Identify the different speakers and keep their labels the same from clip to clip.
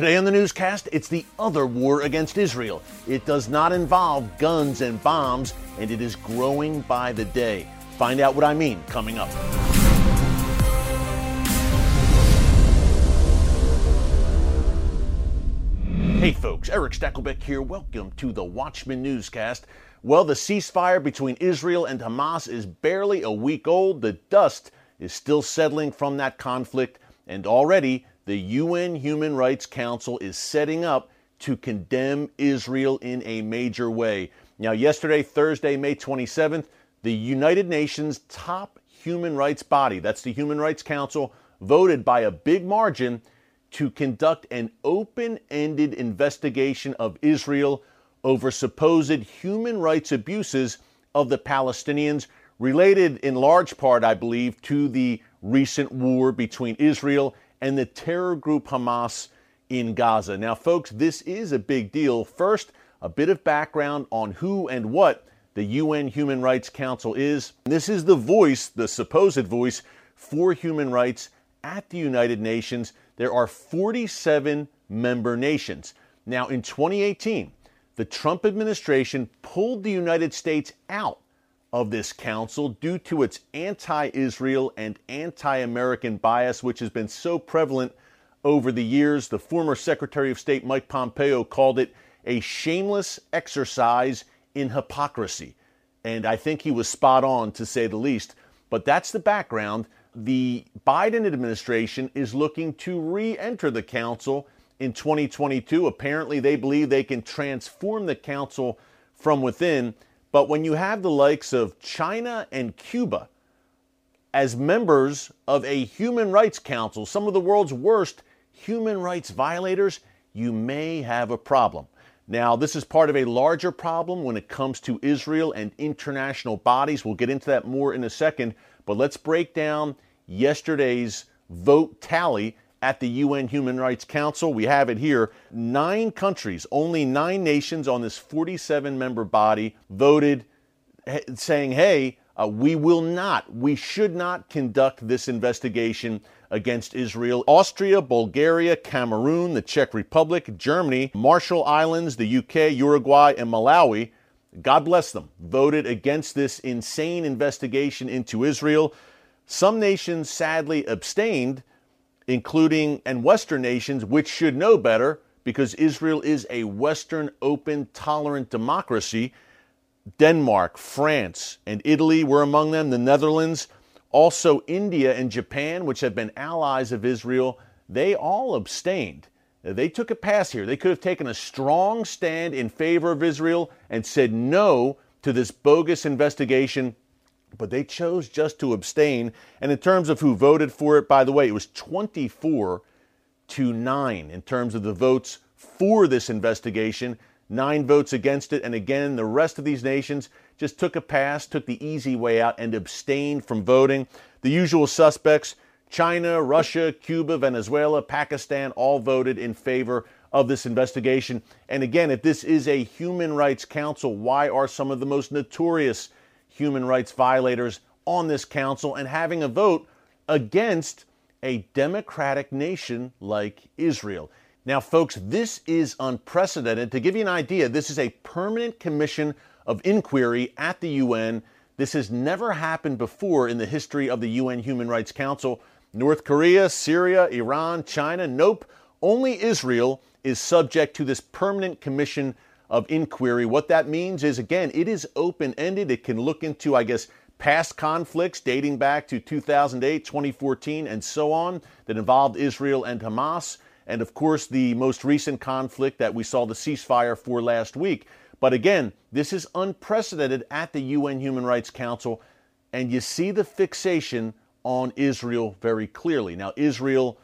Speaker 1: Today on the newscast, it's the other war against Israel. It does not involve guns and bombs, and it is growing by the day. Find out what I mean coming up. Hey folks, Erick Stakelbeck here. Welcome to the Watchman Newscast. Well, the ceasefire between Israel and Hamas is barely a week old. The dust is still settling from that conflict, and already the UN Human Rights Council is setting up to condemn Israel in a major way. Now, yesterday, Thursday, May 27th, the United Nations top human rights body, that's the Human Rights Council, voted by a big margin to conduct an open ended investigation of Israel over supposed human rights abuses of the Palestinians, related in large part, I believe, to the recent war between Israel and the terror group Hamas in Gaza. Now, folks, this is a big deal. First, a bit of background on who and what the UN Human Rights Council is. This is the voice, the supposed voice, for human rights at the United Nations. There are 47 member nations. Now, in 2018, the Trump administration pulled the United States out of this council due to its anti Israel and anti American bias, which has been so prevalent over the years. The former Secretary of State Mike Pompeo called it a shameless exercise in hypocrisy. And I think he was spot on, to say the least. But that's the background. The Biden administration is looking to re enter the council in 2022. Apparently, they believe they can transform the council from within. But when you have the likes of China and Cuba as members of a human rights council, some of the world's worst human rights violators, you may have a problem. Now, this is part of a larger problem when it comes to Israel and international bodies. We'll get into that more in a second, but let's break down yesterday's vote tally at the UN Human Rights Council. We have it here. Nine countries, only nine nations on this 47 member body voted saying, hey, uh, we will not, we should not conduct this investigation against Israel. Austria, Bulgaria, Cameroon, the Czech Republic, Germany, Marshall Islands, the UK, Uruguay, and Malawi, God bless them, voted against this insane investigation into Israel. Some nations sadly abstained, including and Western nations, which should know better because Israel is a Western, open, tolerant democracy. Denmark, France, and Italy were among them, the Netherlands. Also, India and Japan, which have been allies of Israel, they all abstained. They took a pass here. They could have taken a strong stand in favor of Israel and said no to this bogus investigation, but they chose just to abstain. And in terms of who voted for it, by the way, it was 24 to 9 in terms of the votes for this investigation, nine votes against it. And again, the rest of these nations just took a pass, took the easy way out, and abstained from voting. The usual suspects China, Russia, Cuba, Venezuela, Pakistan all voted in favor of this investigation. And again, if this is a human rights council, why are some of the most notorious human rights violators on this council and having a vote against a democratic nation like Israel? Now, folks, this is unprecedented. To give you an idea, this is a permanent commission of inquiry at the UN. This has never happened before in the history of the UN Human Rights Council. North Korea, Syria, Iran, China, nope. Only Israel is subject to this permanent commission of inquiry. What that means is, again, it is open ended. It can look into, I guess, past conflicts dating back to 2008, 2014, and so on that involved Israel and Hamas. And of course, the most recent conflict that we saw the ceasefire for last week. But again, this is unprecedented at the UN Human Rights Council, and you see the fixation on Israel very clearly. Now, Israel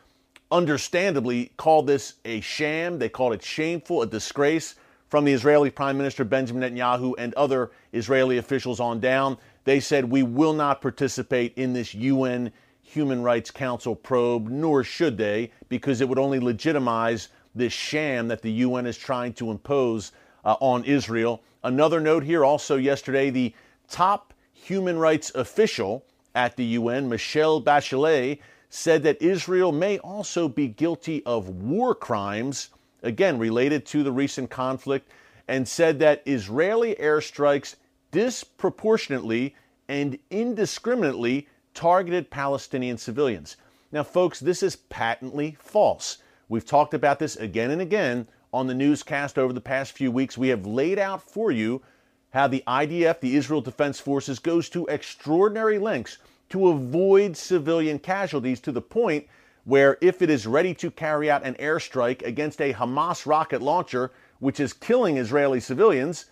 Speaker 1: understandably called this a sham. They called it shameful, a disgrace from the Israeli Prime Minister Benjamin Netanyahu and other Israeli officials on down. They said, We will not participate in this UN Human Rights Council probe, nor should they, because it would only legitimize this sham that the UN is trying to impose uh, on Israel. Another note here also yesterday the top human rights official at the UN, Michelle Bachelet, said that Israel may also be guilty of war crimes, again related to the recent conflict, and said that Israeli airstrikes disproportionately and indiscriminately targeted Palestinian civilians. Now, folks, this is patently false. We've talked about this again and again on the newscast over the past few weeks. We have laid out for you how the IDF, the Israel Defense Forces, goes to extraordinary lengths to avoid civilian casualties to the point where if it is ready to carry out an airstrike against a Hamas rocket launcher, which is killing Israeli civilians,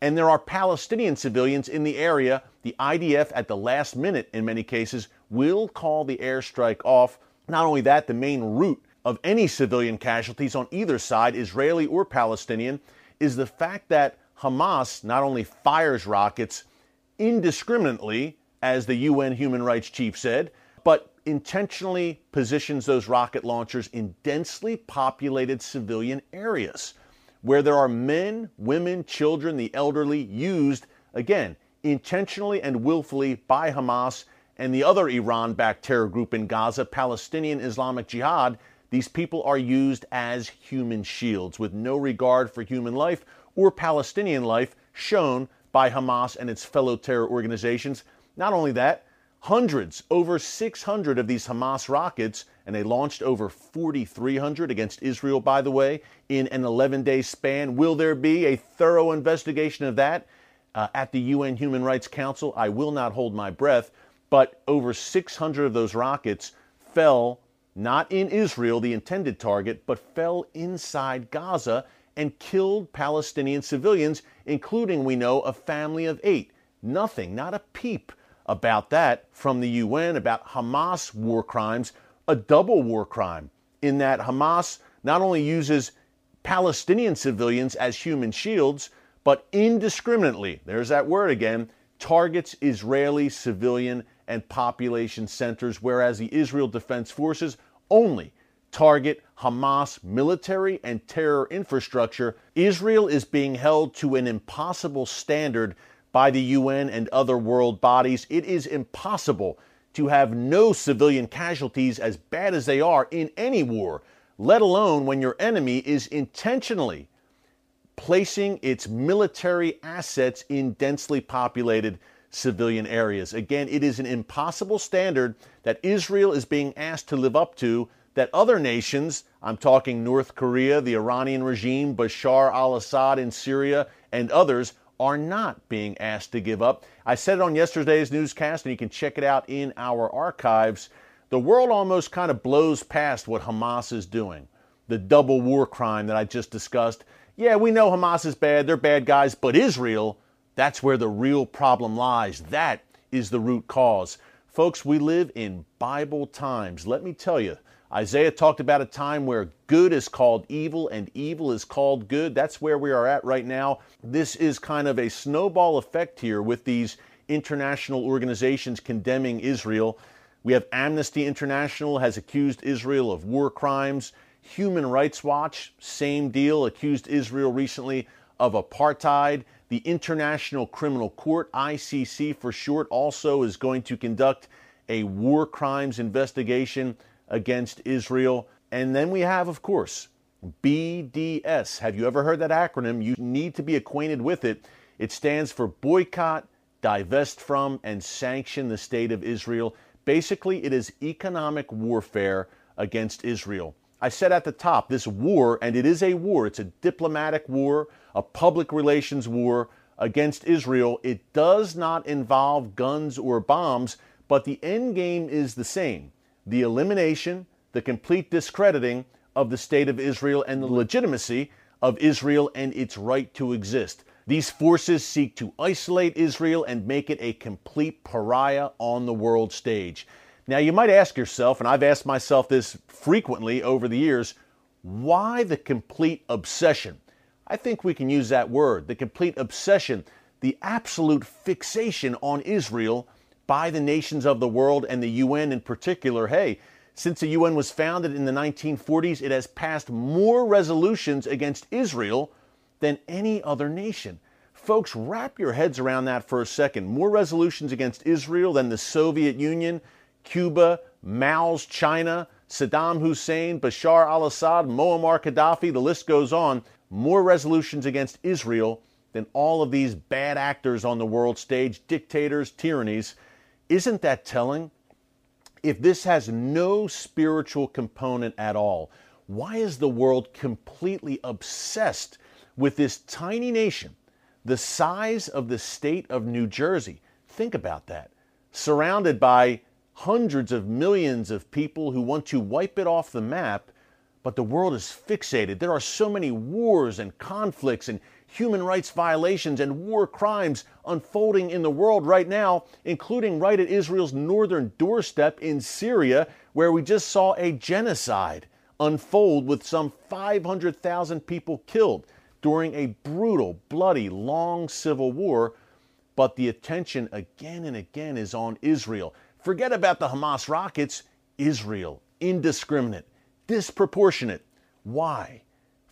Speaker 1: and there are Palestinian civilians in the area, the IDF at the last minute, in many cases, will call the airstrike off. Not only that, the main route of any civilian casualties on either side, Israeli or Palestinian, is the fact that Hamas not only fires rockets indiscriminately as the UN human rights chief said, but intentionally positions those rocket launchers in densely populated civilian areas where there are men, women, children, the elderly used, again, intentionally and willfully by Hamas and the other Iran backed terror group in Gaza, Palestinian Islamic Jihad. These people are used as human shields with no regard for human life or Palestinian life shown by Hamas and its fellow terror organizations not only that, hundreds, over 600 of these Hamas rockets, and they launched over 4,300 against Israel, by the way, in an 11 day span. Will there be a thorough investigation of that uh, at the UN Human Rights Council? I will not hold my breath, but over 600 of those rockets fell not in Israel, the intended target, but fell inside Gaza and killed Palestinian civilians, including, we know, a family of eight. Nothing, not a peep about that from the UN about Hamas war crimes, a double war crime, in that Hamas not only uses Palestinian civilians as human shields, but indiscriminately, there's that word again, targets Israeli civilian and population centers, whereas the Israel Defense Forces only target Hamas military and terror infrastructure. Israel is being held to an impossible standard by the UN and other world bodies. It is impossible to have no civilian casualties as bad as they are in any war, let alone when your enemy is intentionally placing its military assets in densely populated civilian areas. Again, it is an impossible standard that Israel is being asked to live up to that other nations, I'm talking North Korea, the Iranian regime, Bashar al Assad in Syria, and others, are not being asked to give up. I said it on yesterday's newscast, and you can check it out in our archives. The world almost kind of blows past what Hamas is doing, the double war crime that I just discussed. Yeah, we know Hamas is bad, they're bad guys, but Israel, that's where the real problem lies. That is the root cause. Folks, we live in Bible times. Let me tell you, Isaiah talked about a time where good is called evil and evil is called good. That's where we are at right now. This is kind of a snowball effect here with these international organizations condemning Israel. We have Amnesty International has accused Israel of war crimes. Human Rights Watch, same deal, accused Israel recently of apartheid. The International Criminal Court, ICC for short, also is going to conduct a war crimes investigation against Israel. And then we have, of course, BDS. Have you ever heard that acronym? You need to be acquainted with it. It stands for Boycott, Divest from, and Sanction the State of Israel. Basically, it is economic warfare against Israel. I said at the top, this war, and it is a war, it's a diplomatic war, a public relations war against Israel. It does not involve guns or bombs, but the end game is the same the elimination, the complete discrediting of the state of Israel and the legitimacy of Israel and its right to exist. These forces seek to isolate Israel and make it a complete pariah on the world stage. Now, you might ask yourself, and I've asked myself this frequently over the years, why the complete obsession? I think we can use that word the complete obsession, the absolute fixation on Israel by the nations of the world and the UN in particular. Hey, since the UN was founded in the 1940s, it has passed more resolutions against Israel than any other nation. Folks, wrap your heads around that for a second. More resolutions against Israel than the Soviet Union, Cuba, Mao's China, Saddam Hussein, Bashar al Assad, Muammar Gaddafi, the list goes on. More resolutions against Israel than all of these bad actors on the world stage, dictators, tyrannies. Isn't that telling? If this has no spiritual component at all, why is the world completely obsessed with this tiny nation, the size of the state of New Jersey? Think about that. Surrounded by hundreds of millions of people who want to wipe it off the map, but the world is fixated. There are so many wars and conflicts and human rights violations and war crimes unfolding in the world right now, including right at Israel's northern doorstep in Syria, where we just saw a genocide unfold with some 500,000 people killed during a brutal, bloody, long civil war. But the attention again and again is on Israel. Forget about the Hamas rockets, Israel, indiscriminate, disproportionate. Why?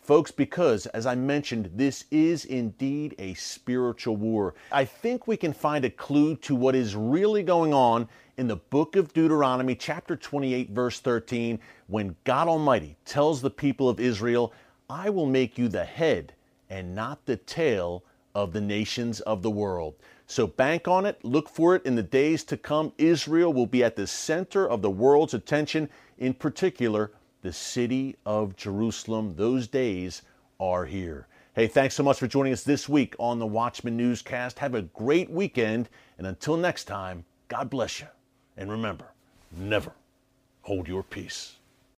Speaker 1: Folks, because as I mentioned, this is indeed a spiritual war. I think we can find a clue to what is really going on in the book of Deuteronomy, chapter 28, verse 13, when God Almighty tells the people of Israel, I will make you the head and not the tail of the nations of the world. So bank on it, look for it in the days to come. Israel will be at the center of the world's attention, in particular, the city of Jerusalem. Those days are here. Hey, thanks so much for joining us this week on the Watchman Newscast. Have a great weekend, and until next time, God bless you. And remember, never hold your peace.